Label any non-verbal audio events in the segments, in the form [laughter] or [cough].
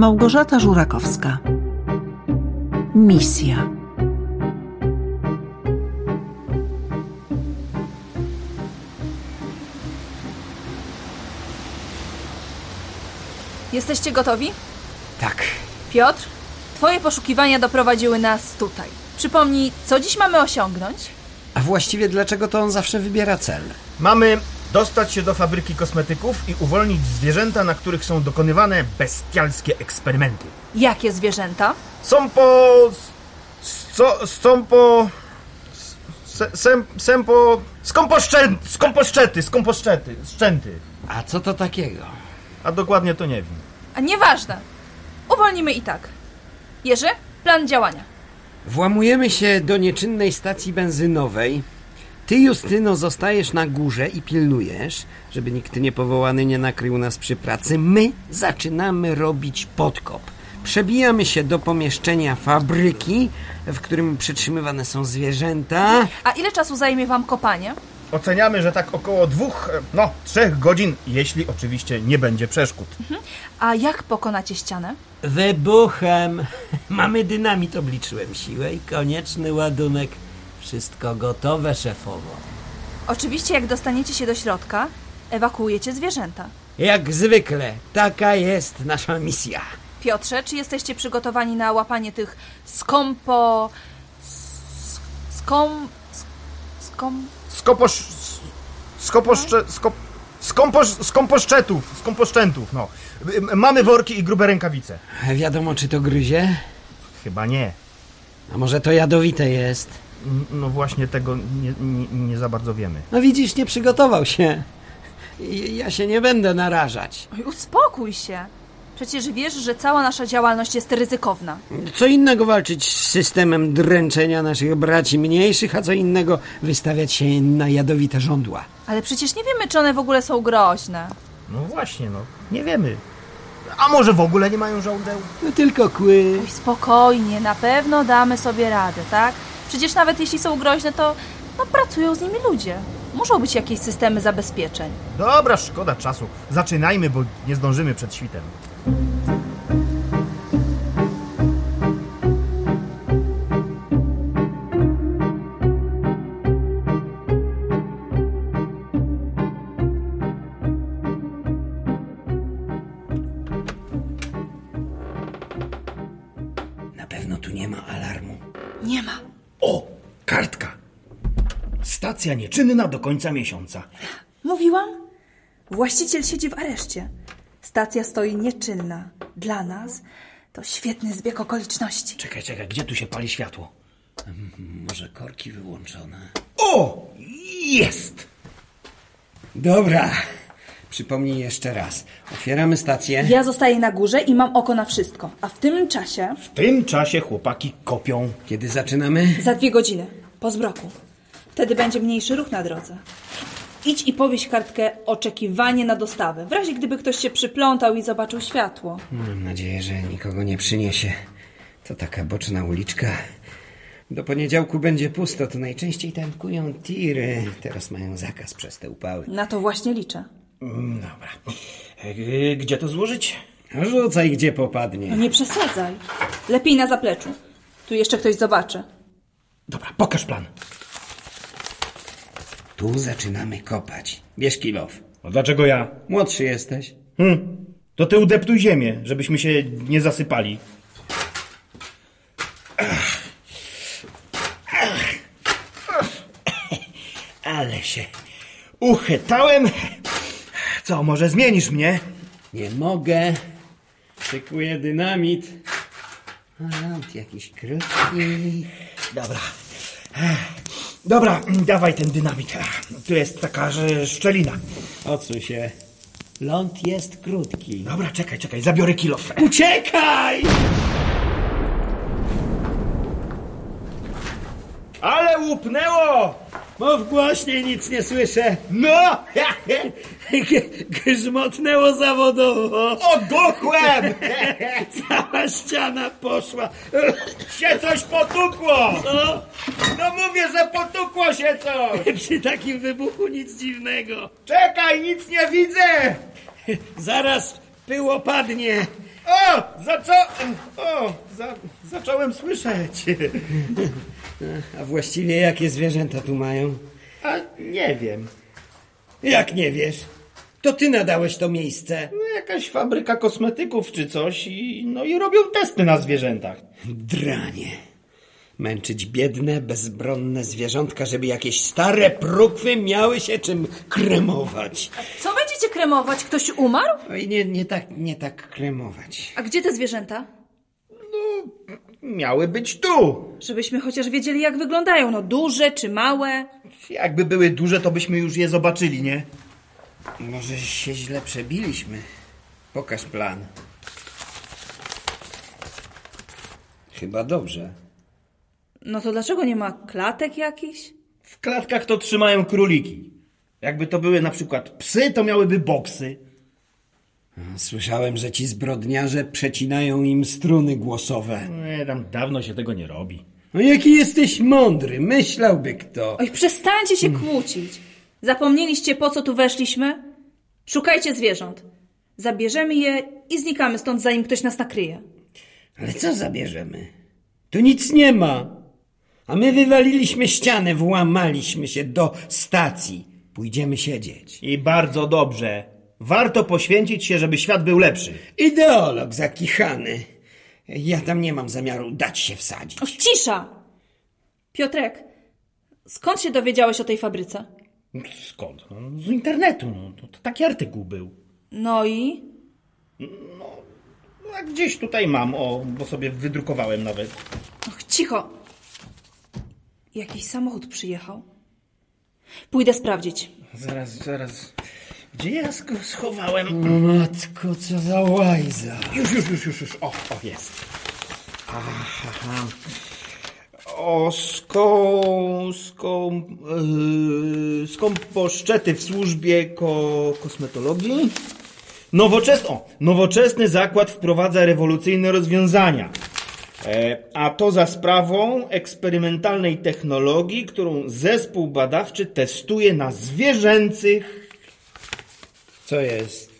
Małgorzata Żurakowska. Misja. Jesteście gotowi? Tak. Piotr, twoje poszukiwania doprowadziły nas tutaj. Przypomnij, co dziś mamy osiągnąć? A właściwie dlaczego to on zawsze wybiera cel? Mamy dostać się do fabryki kosmetyków i uwolnić zwierzęta, na których są dokonywane bestialskie eksperymenty. Jakie zwierzęta? Są po... Co, są po... se- Sem, sem po... Skąposzczę, skąposzczety, skąposzczety, szczęty. A co to takiego? A dokładnie to nie wiem. A nieważne. Uwolnimy i tak. Jerzy, plan działania. Włamujemy się do nieczynnej stacji benzynowej. Ty, Justyno, zostajesz na górze i pilnujesz, żeby nikt niepowołany nie nakrył nas przy pracy. My zaczynamy robić podkop. Przebijamy się do pomieszczenia fabryki, w którym przetrzymywane są zwierzęta. A ile czasu zajmie wam kopanie? Oceniamy, że tak około dwóch, no, trzech godzin, jeśli oczywiście nie będzie przeszkód. A jak pokonacie ścianę? Wybuchem. [laughs] Mamy dynamit, obliczyłem siłę i konieczny ładunek. Wszystko gotowe, szefowo. Oczywiście, jak dostaniecie się do środka, ewakuujecie zwierzęta. Jak zwykle, taka jest nasza misja. Piotrze, czy jesteście przygotowani na łapanie tych skąpo... s- skom... s- skom... Skoposz... Skoposzcze... Skop... Skąposz, skąposzczetów, skąposzczętów, no. Mamy worki i grube rękawice. Wiadomo, czy to gryzie? Chyba nie. A może to jadowite jest? No właśnie tego nie, nie, nie za bardzo wiemy. No widzisz, nie przygotował się. Ja się nie będę narażać. Oj, uspokój się. Przecież wiesz, że cała nasza działalność jest ryzykowna. Co innego walczyć z systemem dręczenia naszych braci mniejszych, a co innego wystawiać się na jadowite żądła. Ale przecież nie wiemy, czy one w ogóle są groźne. No właśnie, no. Nie wiemy. A może w ogóle nie mają żołdeł? No tylko kły. Oj, spokojnie, na pewno damy sobie radę, tak? Przecież nawet jeśli są groźne, to no, pracują z nimi ludzie. Muszą być jakieś systemy zabezpieczeń. Dobra, szkoda czasu. Zaczynajmy, bo nie zdążymy przed świtem. Stacja nieczynna do końca miesiąca. Mówiłam? Właściciel siedzi w areszcie. Stacja stoi nieczynna. Dla nas to świetny zbieg okoliczności. Czekaj, czekaj, gdzie tu się pali światło? Może korki wyłączone? O! Jest! Dobra. Przypomnij jeszcze raz. Otwieramy stację. Ja zostaję na górze i mam oko na wszystko. A w tym czasie, W tym czasie chłopaki kopią. Kiedy zaczynamy? za dwie godziny, po zbroku. Wtedy będzie mniejszy ruch na drodze. Idź i powieś kartkę oczekiwanie na dostawę. W razie gdyby ktoś się przyplątał i zobaczył światło. Mam nadzieję, że nikogo nie przyniesie. To taka boczna uliczka. Do poniedziałku będzie pusto, to najczęściej tankują tiry. Teraz mają zakaz przez te upały. Na to właśnie liczę. Mm, Dobra. E, Gdzie to złożyć? Rzucaj gdzie No popadnie. nie przesadzaj. Lepiej na zapleczu. Tu jeszcze ktoś zobaczy. Dobra, pokaż plan. Tu zaczynamy kopać. Bierz kilof. A dlaczego ja? Młodszy jesteś. Hm. To ty udeptuj ziemię, żebyśmy się nie zasypali. Ale się uchytałem. Co, może zmienisz mnie? Nie mogę. Szykuję dynamit. Ląd jakiś krótki. Dobra. Dobra, [clears throat] dawaj ten dynamit. Tu jest taka że szczelina. Odsuń się. Ląd jest krótki. Dobra, czekaj, czekaj, zabiorę kilof. Uciekaj! Ale łupnęło! Mów głośniej, nic nie słyszę. No! [laughs] Grzmotnęło zawodowo. Oduchłem! [laughs] Cała ściana poszła. się coś potukło! Co? No mówię, że potukło się coś! [laughs] Przy takim wybuchu nic dziwnego. Czekaj, nic nie widzę! Zaraz pył opadnie. O! Zaczą... O! Za... Zacząłem słyszeć. A właściwie jakie zwierzęta tu mają? A nie wiem. Jak nie wiesz? To ty nadałeś to miejsce. No, jakaś fabryka kosmetyków czy coś i, no i robią testy na zwierzętach. Dranie. Męczyć biedne, bezbronne zwierzątka, żeby jakieś stare prukwy miały się czym kremować. Co będziecie kremować? Ktoś umarł? Oj, nie, nie tak, nie tak kremować. A gdzie te zwierzęta? Miały być tu. Żebyśmy chociaż wiedzieli, jak wyglądają. No duże czy małe? Jakby były duże, to byśmy już je zobaczyli, nie? Może się źle przebiliśmy. Pokaż plan. Chyba dobrze. No to dlaczego nie ma klatek jakichś? W klatkach to trzymają króliki. Jakby to były na przykład psy, to miałyby boksy. Słyszałem, że ci zbrodniarze przecinają im struny głosowe. Nie, tam dawno się tego nie robi. No jaki jesteś mądry, myślałby kto. Oj, przestańcie się kłócić. Zapomnieliście, po co tu weszliśmy? Szukajcie zwierząt. Zabierzemy je i znikamy stąd, zanim ktoś nas nakryje. Ale co zabierzemy? Tu nic nie ma. A my wywaliliśmy ścianę, włamaliśmy się do stacji. Pójdziemy siedzieć. I bardzo dobrze. Warto poświęcić się, żeby świat był lepszy. Ideolog zakichany. Ja tam nie mam zamiaru dać się wsadzić. O, cisza! Piotrek, skąd się dowiedziałeś o tej fabryce? Skąd? No, z internetu. No, to, to taki artykuł był. No i? No, a gdzieś tutaj mam, o, bo sobie wydrukowałem nawet. Och, cicho! Jakiś samochód przyjechał. Pójdę sprawdzić. Zaraz, zaraz. Gdzie ja schowałem? No matko, co za łajza. Już, już, już, już, już. O, o, jest. Aha. O, sko... sko... Yy, skąposzczety w służbie ko, kosmetologii. Nowoczesny, o, nowoczesny zakład wprowadza rewolucyjne rozwiązania. E, a to za sprawą eksperymentalnej technologii, którą zespół badawczy testuje na zwierzęcych Co jest?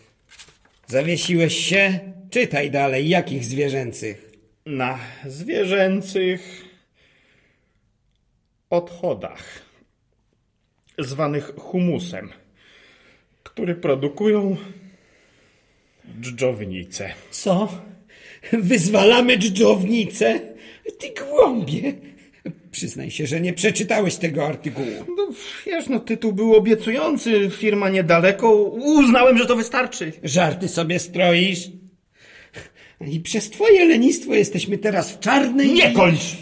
Zawiesiłeś się? Czytaj dalej, jakich zwierzęcych? na zwierzęcych odchodach, zwanych humusem, który produkują dżdżownice. Co? Wyzwalamy dżdżownicę? Ty głąbie! Przyznaj się, że nie przeczytałeś tego artykułu. No wiesz, no tytuł był obiecujący, firma niedaleko, uznałem, że to wystarczy. Żarty sobie stroisz? I przez twoje lenistwo jesteśmy teraz w czarnej... Nie kończ!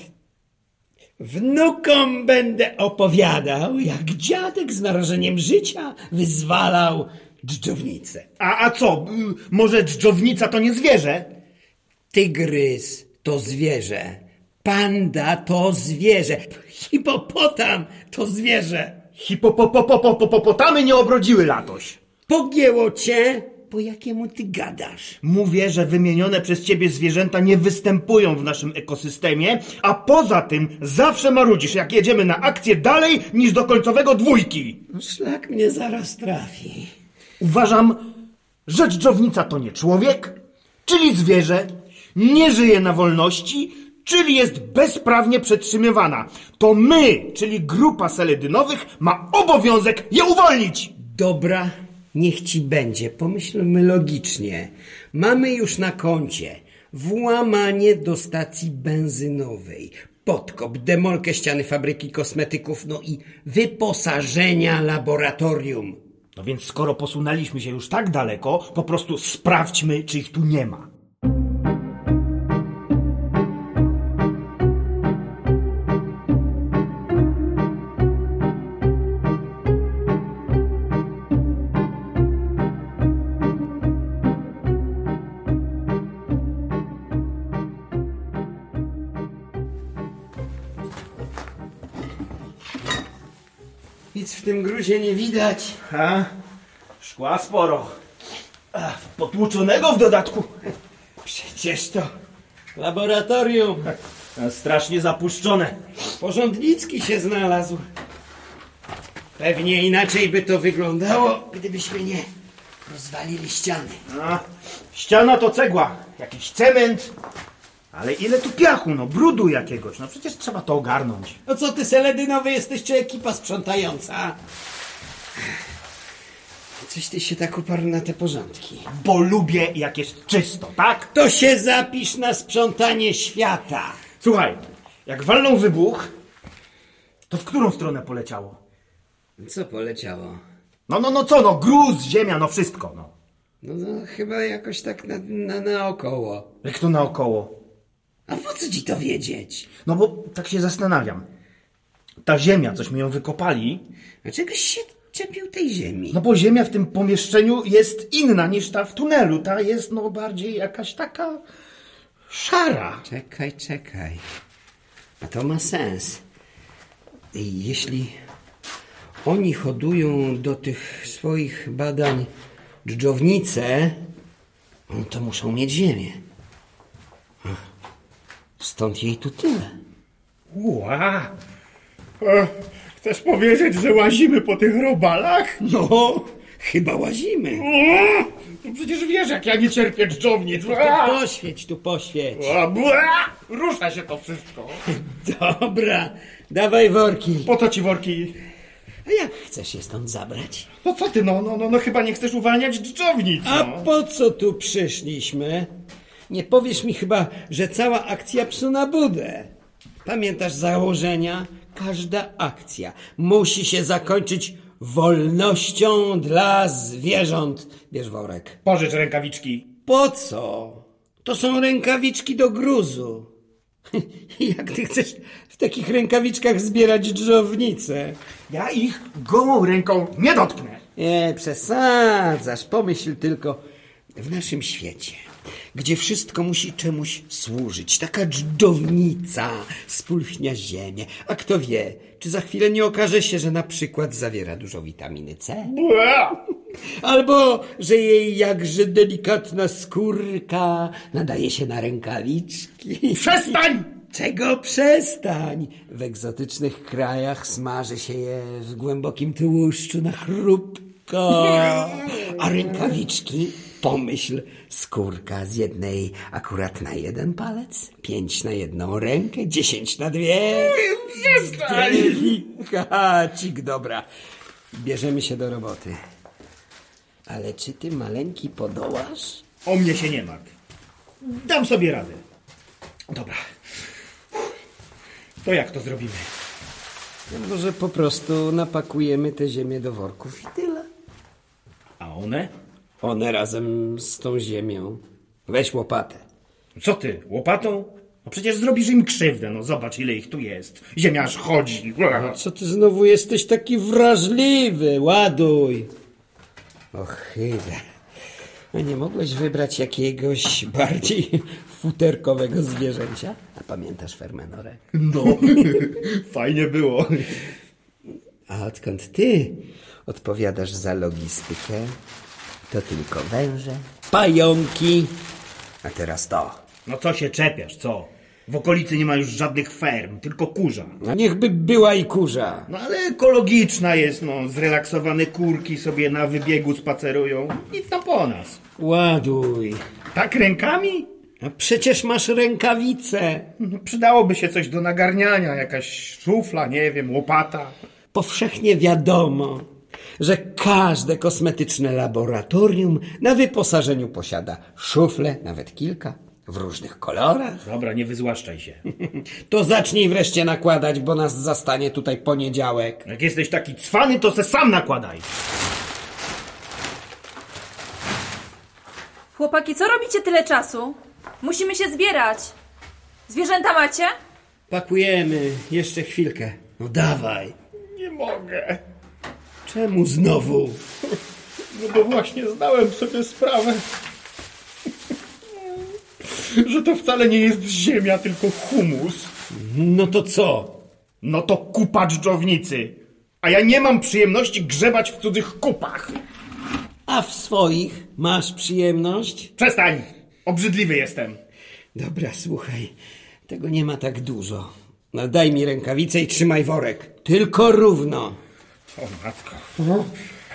Wnukom będę opowiadał, jak dziadek z narażeniem życia wyzwalał dżdżownicę. A, a co, może dżdżownica to nie zwierzę? Tygrys to zwierzę. Panda to zwierzę. Hipopotam to zwierzę. Hipopopopopopotamy nie obrodziły latoś. Pogięło cię? Po jakiemu ty gadasz? Mówię, że wymienione przez ciebie zwierzęta nie występują w naszym ekosystemie, a poza tym zawsze marudzisz, jak jedziemy na akcję dalej niż do końcowego dwójki. No szlak mnie zaraz trafi. Uważam, że dżdżownica to nie człowiek, czyli zwierzę, nie żyje na wolności, czyli jest bezprawnie przetrzymywana. To my, czyli grupa seledynowych, ma obowiązek je uwolnić. Dobra, niech ci będzie. Pomyślmy logicznie. Mamy już na koncie włamanie do stacji benzynowej, podkop, demolkę ściany fabryki kosmetyków, no i wyposażenia laboratorium. No więc skoro posunęliśmy się już tak daleko, po prostu sprawdźmy, czy ich tu nie ma. Nic w tym gruzie nie widać. A? Szkła sporo. Potłuczonego w dodatku. Przecież to laboratorium. A, strasznie zapuszczone. Porządnicki się znalazł. Pewnie inaczej by to wyglądało, gdybyśmy nie rozwalili ściany. A, ściana to cegła. jakiś cement. Ale ile tu piachu, no, brudu jakiegoś. No przecież trzeba to ogarnąć. No co ty, Seledynowy, jesteś czy ekipa sprzątająca? Coś ty się tak uparł na te porządki. Bo lubię, jak jest czysto, tak? To się zapisz na sprzątanie świata. Słuchaj, jak walnął wybuch, to w którą stronę poleciało? Co poleciało? No, no, no co, no, gruz, ziemia, no wszystko, no. No, no chyba jakoś tak na, na, naokoło. Jak to naokoło? A po co ci to wiedzieć? No bo tak się zastanawiam. Ta ziemia, cośmy ją wykopali, A czegoś się czepił tej ziemi? no bo ziemia w tym pomieszczeniu jest inna niż ta w tunelu. Ta jest, no, bardziej jakaś taka szara. Czekaj, czekaj. A to ma sens. Jeśli oni hodują do tych swoich badań dżdżownice, no to muszą mieć ziemię. Ach, Stąd jej tu tyle. Ła! E, Chcesz powiedzieć, że łazimy po tych robalach? No, chyba łazimy. O, to przecież wiesz, jak ja nie cierpię dżdżownic. Tu poświeć, tu poświeć. A, bła! Rusza się to wszystko. Dobra, dawaj worki. Po co ci worki? A jak chcesz się stąd zabrać? No co ty, no, no, no, no chyba nie chcesz uwalniać dżdżownic. A No. po co tu przyszliśmy? Nie powiesz mi chyba, że cała akcja psu na budę. Pamiętasz założenia? Każda akcja musi się zakończyć wolnością dla zwierząt. Bierz worek. Pożycz rękawiczki. Po co? To są rękawiczki do gruzu. [laughs] Jak ty chcesz w takich rękawiczkach zbierać dżdżownice? Ja ich gołą ręką nie dotknę. Nie, przesadzasz. Pomyśl tylko w naszym świecie, gdzie wszystko musi czemuś służyć. Taka dżdżownica spulchnia ziemię. A kto wie, czy za chwilę nie okaże się, że na przykład zawiera dużo witaminy C? Bła! [laughs] Albo, że jej jakże delikatna skórka nadaje się na rękawiczki. Przestań! [laughs] Czego przestań? W egzotycznych krajach smaży się je w głębokim tłuszczu na chrupko. [laughs] A rękawiczki? Pomyśl, skórka z jednej akurat na jeden palec, pięć na jedną rękę, dziesięć na dwie. Przestań! Delikacik, dobra. Bierzemy się do roboty. Ale czy ty, maleńki, podołasz? O mnie się nie martw. Dam sobie radę. Dobra. To jak to zrobimy? No może po prostu napakujemy tę ziemię do worków i tyle. A one? One razem z tą ziemią. Weź łopatę. Co ty, łopatą? No przecież zrobisz im krzywdę, no zobacz ile ich tu jest. Ziemia aż chodzi. A co ty znowu jesteś taki wrażliwy? Ładuj. Ochyda. A nie mogłeś wybrać jakiegoś bardziej futerkowego zwierzęcia? A pamiętasz Fermenorę? No, [laughs] fajnie było. A odkąd ty odpowiadasz za logistykę, to tylko węże, pająki. A teraz to. No co się czepiasz, co? W okolicy nie ma już żadnych ferm, tylko kurza. A niechby była i kurza. No ale ekologiczna jest, no. Zrelaksowane kurki sobie na wybiegu spacerują. Nic tam po nas. Ładuj. Tak rękami? A przecież masz rękawice. No, przydałoby się coś do nagarniania, jakaś szufla, nie wiem, łopata. Powszechnie wiadomo, że każde kosmetyczne laboratorium na wyposażeniu posiada szufle, nawet kilka, w różnych kolorach. Dobra, nie wyzłaszczaj się. [laughs] To zacznij wreszcie nakładać, bo nas zastanie tutaj poniedziałek. Jak jesteś taki cwany, to se sam nakładaj. Chłopaki, co robicie tyle czasu? Musimy się zbierać. Zwierzęta macie? Pakujemy, jeszcze chwilkę. No dawaj. Nie mogę. Czemu znowu? No bo właśnie zdałem sobie sprawę, że to wcale nie jest ziemia, tylko humus. No to co? No to kupa dżdżownicy. A ja nie mam przyjemności grzebać w cudzych kupach. A w swoich masz przyjemność? Przestań! Obrzydliwy jestem. Dobra, słuchaj, tego nie ma tak dużo. No daj mi rękawicę i trzymaj worek. Tylko równo. O matko.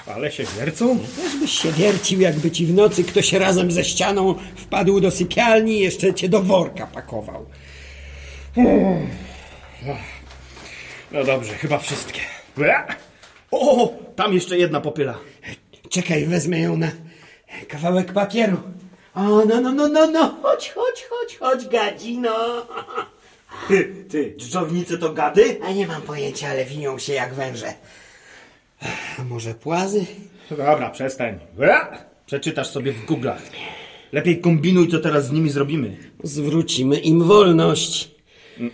Ale się wiercą? Też byś się wiercił, jakby ci w nocy ktoś razem ze ścianą wpadł do sypialni i jeszcze cię do worka pakował. No dobrze, chyba wszystkie. O, tam jeszcze jedna popyla. Czekaj, wezmę ją na kawałek papieru. O, no, no, no, no, no, chodź, chodź, chodź, chodź, gadzino. Ty, ty, dżdżownice to gady? A nie mam pojęcia, ale winią się jak węże. A może płazy? Dobra, przestań. Przeczytasz sobie w Google'ach. Lepiej kombinuj, co teraz z nimi zrobimy. Zwrócimy im wolność.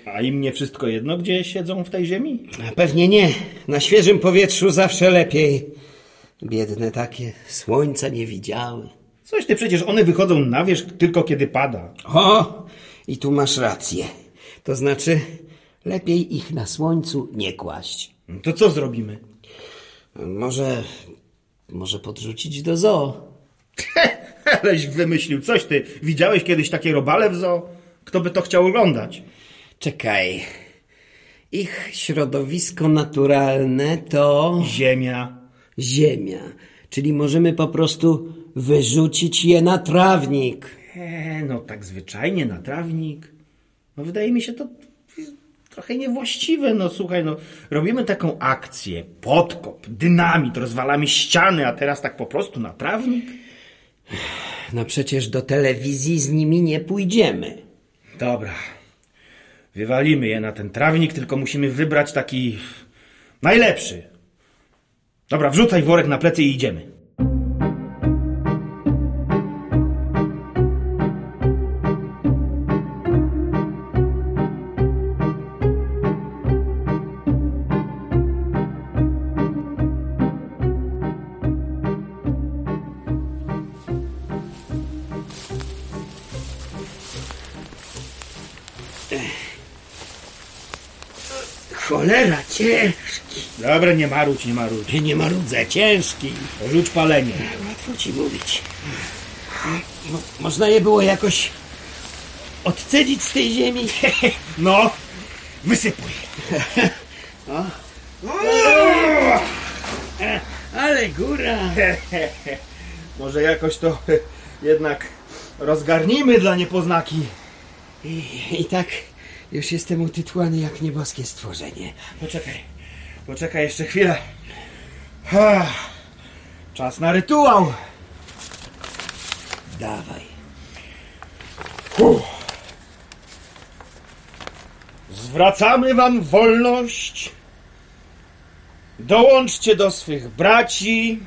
A im nie wszystko jedno, gdzie siedzą w tej ziemi? Pewnie nie. Na świeżym powietrzu zawsze lepiej. Biedne takie, słońca nie widziały. Coś ty, przecież one wychodzą na wierzch tylko kiedy pada. O, i tu masz rację. To znaczy, lepiej ich na słońcu nie kłaść. No To co zrobimy? Może, może podrzucić do zoo. [laughs] Aleś wymyślił coś ty. Widziałeś kiedyś takie robale w zoo? Kto by to chciał oglądać? Czekaj. Ich środowisko naturalne to Ziemia. ziemia, czyli możemy po prostu wyrzucić je na trawnik. E, no tak zwyczajnie na trawnik. No wydaje mi się to trochę niewłaściwe. No słuchaj, no robimy taką akcję, podkop, dynamit, rozwalamy ściany, a teraz tak po prostu na trawnik? No przecież do telewizji z nimi nie pójdziemy. Dobra. Wywalimy je na ten trawnik, tylko musimy wybrać taki najlepszy. Dobra, wrzucaj worek na plecy i idziemy. Cholera, ciężki. Dobra, nie marudź, nie marudź. Nie marudzę, ciężki. Rzuć palenie. Łatwo ci mówić. Mo- można je było jakoś odcedzić z tej ziemi? [laughs] No, wysypuj. [laughs] Ale góra. [laughs] Może jakoś to jednak rozgarnijmy dla niepoznaki. I, I tak już jestem utytłany jak nieboskie stworzenie. Poczekaj, poczekaj jeszcze chwilę. Ha, Czas na rytuał. Dawaj. Zwracamy wam wolność. Dołączcie do swych braci,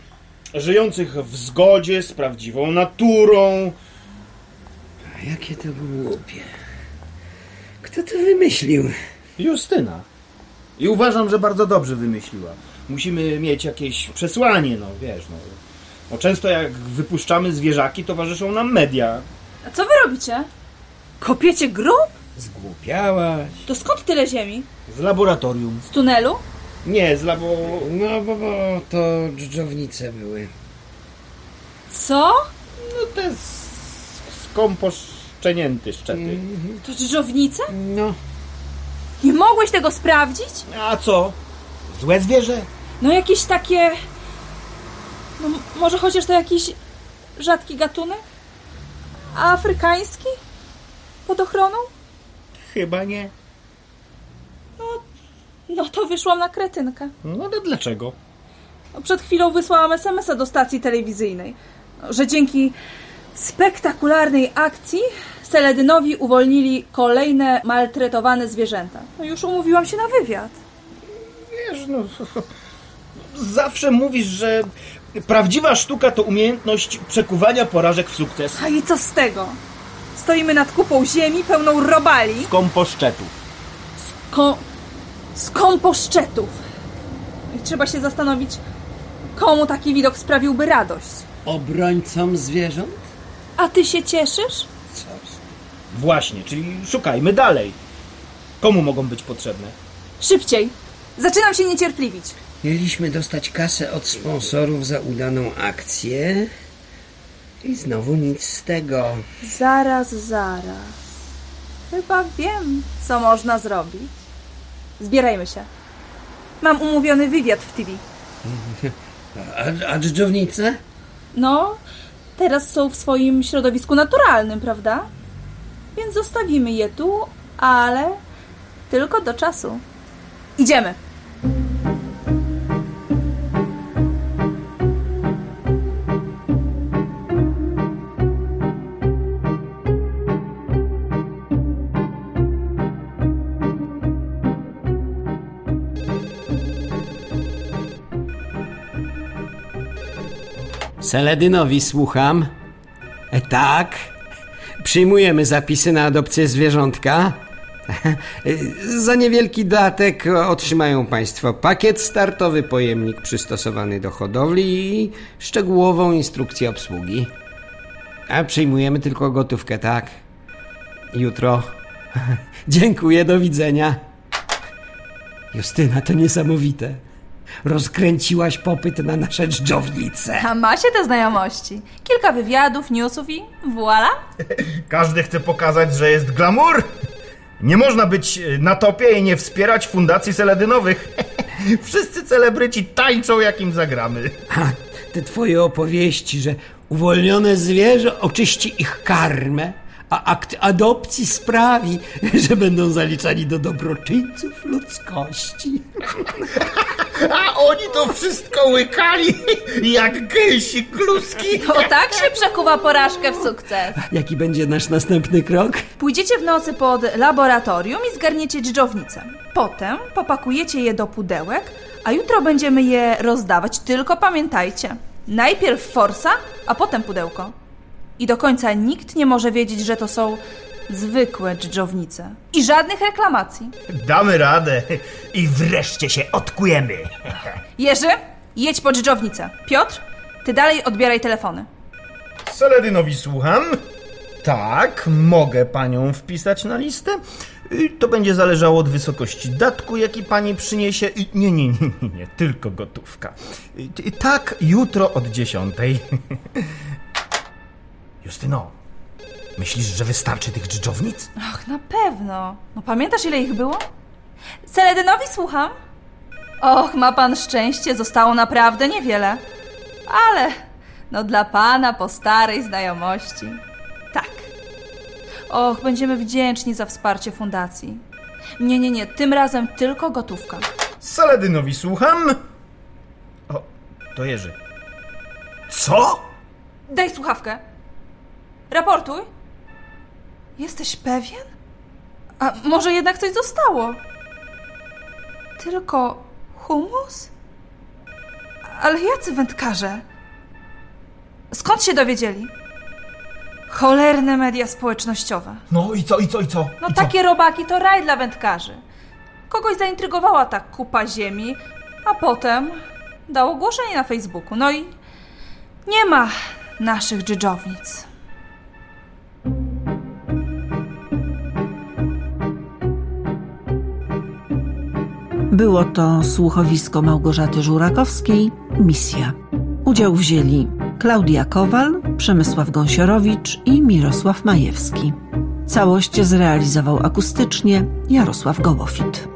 żyjących w zgodzie z prawdziwą naturą. A jakie to głupie. Kto to wymyślił? Justyna. I uważam, że bardzo dobrze wymyśliła. Musimy mieć jakieś przesłanie, no wiesz, no. Bo często jak wypuszczamy zwierzaki, towarzyszą nam media. A co wy robicie? Kopiecie grób? Zgłupiałaś. To skąd tyle ziemi? Z laboratorium. Z tunelu? Nie, z labo... No, bo, bo to dżdżownice były. Co? No te s- skomposzczenięty szczepy. To dżdżownice? No, Nie mogłeś tego sprawdzić? A co? Złe zwierzę? No jakieś takie... No może chociaż to jakiś rzadki gatunek? A afrykański? Pod ochroną? Chyba nie. No to wyszłam na kretynkę. No ale dlaczego? No, Przed chwilą wysłałam SMS-a do stacji telewizyjnej, no, że dzięki spektakularnej akcji Seledynowi uwolnili kolejne maltretowane zwierzęta. No już umówiłam się na wywiad. Wiesz, no... Zawsze mówisz, że prawdziwa sztuka to umiejętność przekuwania porażek w sukces. A i co z tego? Stoimy nad kupą ziemi pełną robali, Komposzczetów. ko- z komposzczetów. I trzeba się zastanowić, komu taki widok sprawiłby radość. obrońcom zwierząt? A ty się cieszysz? Właśnie, czyli szukajmy dalej. Komu mogą być potrzebne? Szybciej! Zaczynam się niecierpliwić. Mieliśmy dostać kasę od sponsorów za udaną akcję. I znowu nic z tego. Zaraz, zaraz. Chyba wiem, co można zrobić. Zbierajmy się. Mam umówiony wywiad w TV. A, a dżdżownice? No, teraz są w swoim środowisku naturalnym, prawda? Więc zostawimy je tu, ale tylko do czasu. Idziemy. Seledynowi słucham. E, tak. Przyjmujemy zapisy na adopcję zwierzątka. [laughs] Za niewielki datek otrzymają Państwo pakiet startowy, pojemnik przystosowany do hodowli i szczegółową instrukcję obsługi. A przyjmujemy tylko gotówkę, tak? Jutro. [laughs] Dziękuję, do widzenia. Justyna, to niesamowite. Rozkręciłaś popyt na nasze dżdżownice. A macie te znajomości. Kilka wywiadów, newsów i voila. Każdy chce pokazać, że jest glamour. Nie można być e, na topie i nie wspierać fundacji seledynowych. [laughs] Wszyscy celebryci tańczą, jak im zagramy. A te twoje opowieści, że uwolnione zwierzę oczyści ich karmę, a akt adopcji sprawi, [laughs] że będą zaliczani do dobroczyńców ludzkości. [laughs] A oni to wszystko łykali, jak gęsi kluski. To tak się przekuwa porażkę w sukces. Jaki będzie nasz następny krok? Pójdziecie w nocy pod laboratorium i zgarniecie dżdżownice. Potem popakujecie je do pudełek, a jutro będziemy je rozdawać. Tylko pamiętajcie, najpierw forsa, a potem pudełko. I do końca nikt nie może wiedzieć, że to są zwykłe dżdżownice. I żadnych reklamacji. Damy radę i wreszcie się odkujemy. Jerzy, jedź po dżdżownicę. Piotr, ty dalej odbieraj telefony. Seledynowi słucham. Tak, mogę panią wpisać na listę. Y, To będzie zależało od wysokości datku, jaki pani przyniesie. Nie, nie, nie, nie, nie tylko gotówka. Y, Tak, jutro od dziesiątej. Justyno, myślisz, że wystarczy tych dżdżownic? Ach, na pewno. No pamiętasz, ile ich było? Seledynowi słucham. Och, ma pan szczęście, zostało naprawdę niewiele. Ale, no dla pana po starej znajomości. Tak. Och, będziemy wdzięczni za wsparcie fundacji. Nie, nie, nie, tym razem tylko gotówka. Seledynowi słucham. O, to Jerzy. Co? Daj słuchawkę. Raportuj. Jesteś pewien? A może jednak coś zostało? Tylko humus? Ale jacy wędkarze? Skąd się dowiedzieli? Cholerne media społecznościowe. No i co, i co, i co? No I co? takie robaki to raj dla wędkarzy. Kogoś zaintrygowała ta kupa ziemi, a potem dał ogłoszenie na Facebooku. No i nie ma naszych dżdżownic. Było to słuchowisko Małgorzaty Żurakowskiej Misja. Udział wzięli Klaudia Kowal, Przemysław Gąsiorowicz i Mirosław Majewski. Całość zrealizował akustycznie Jarosław Gołofit.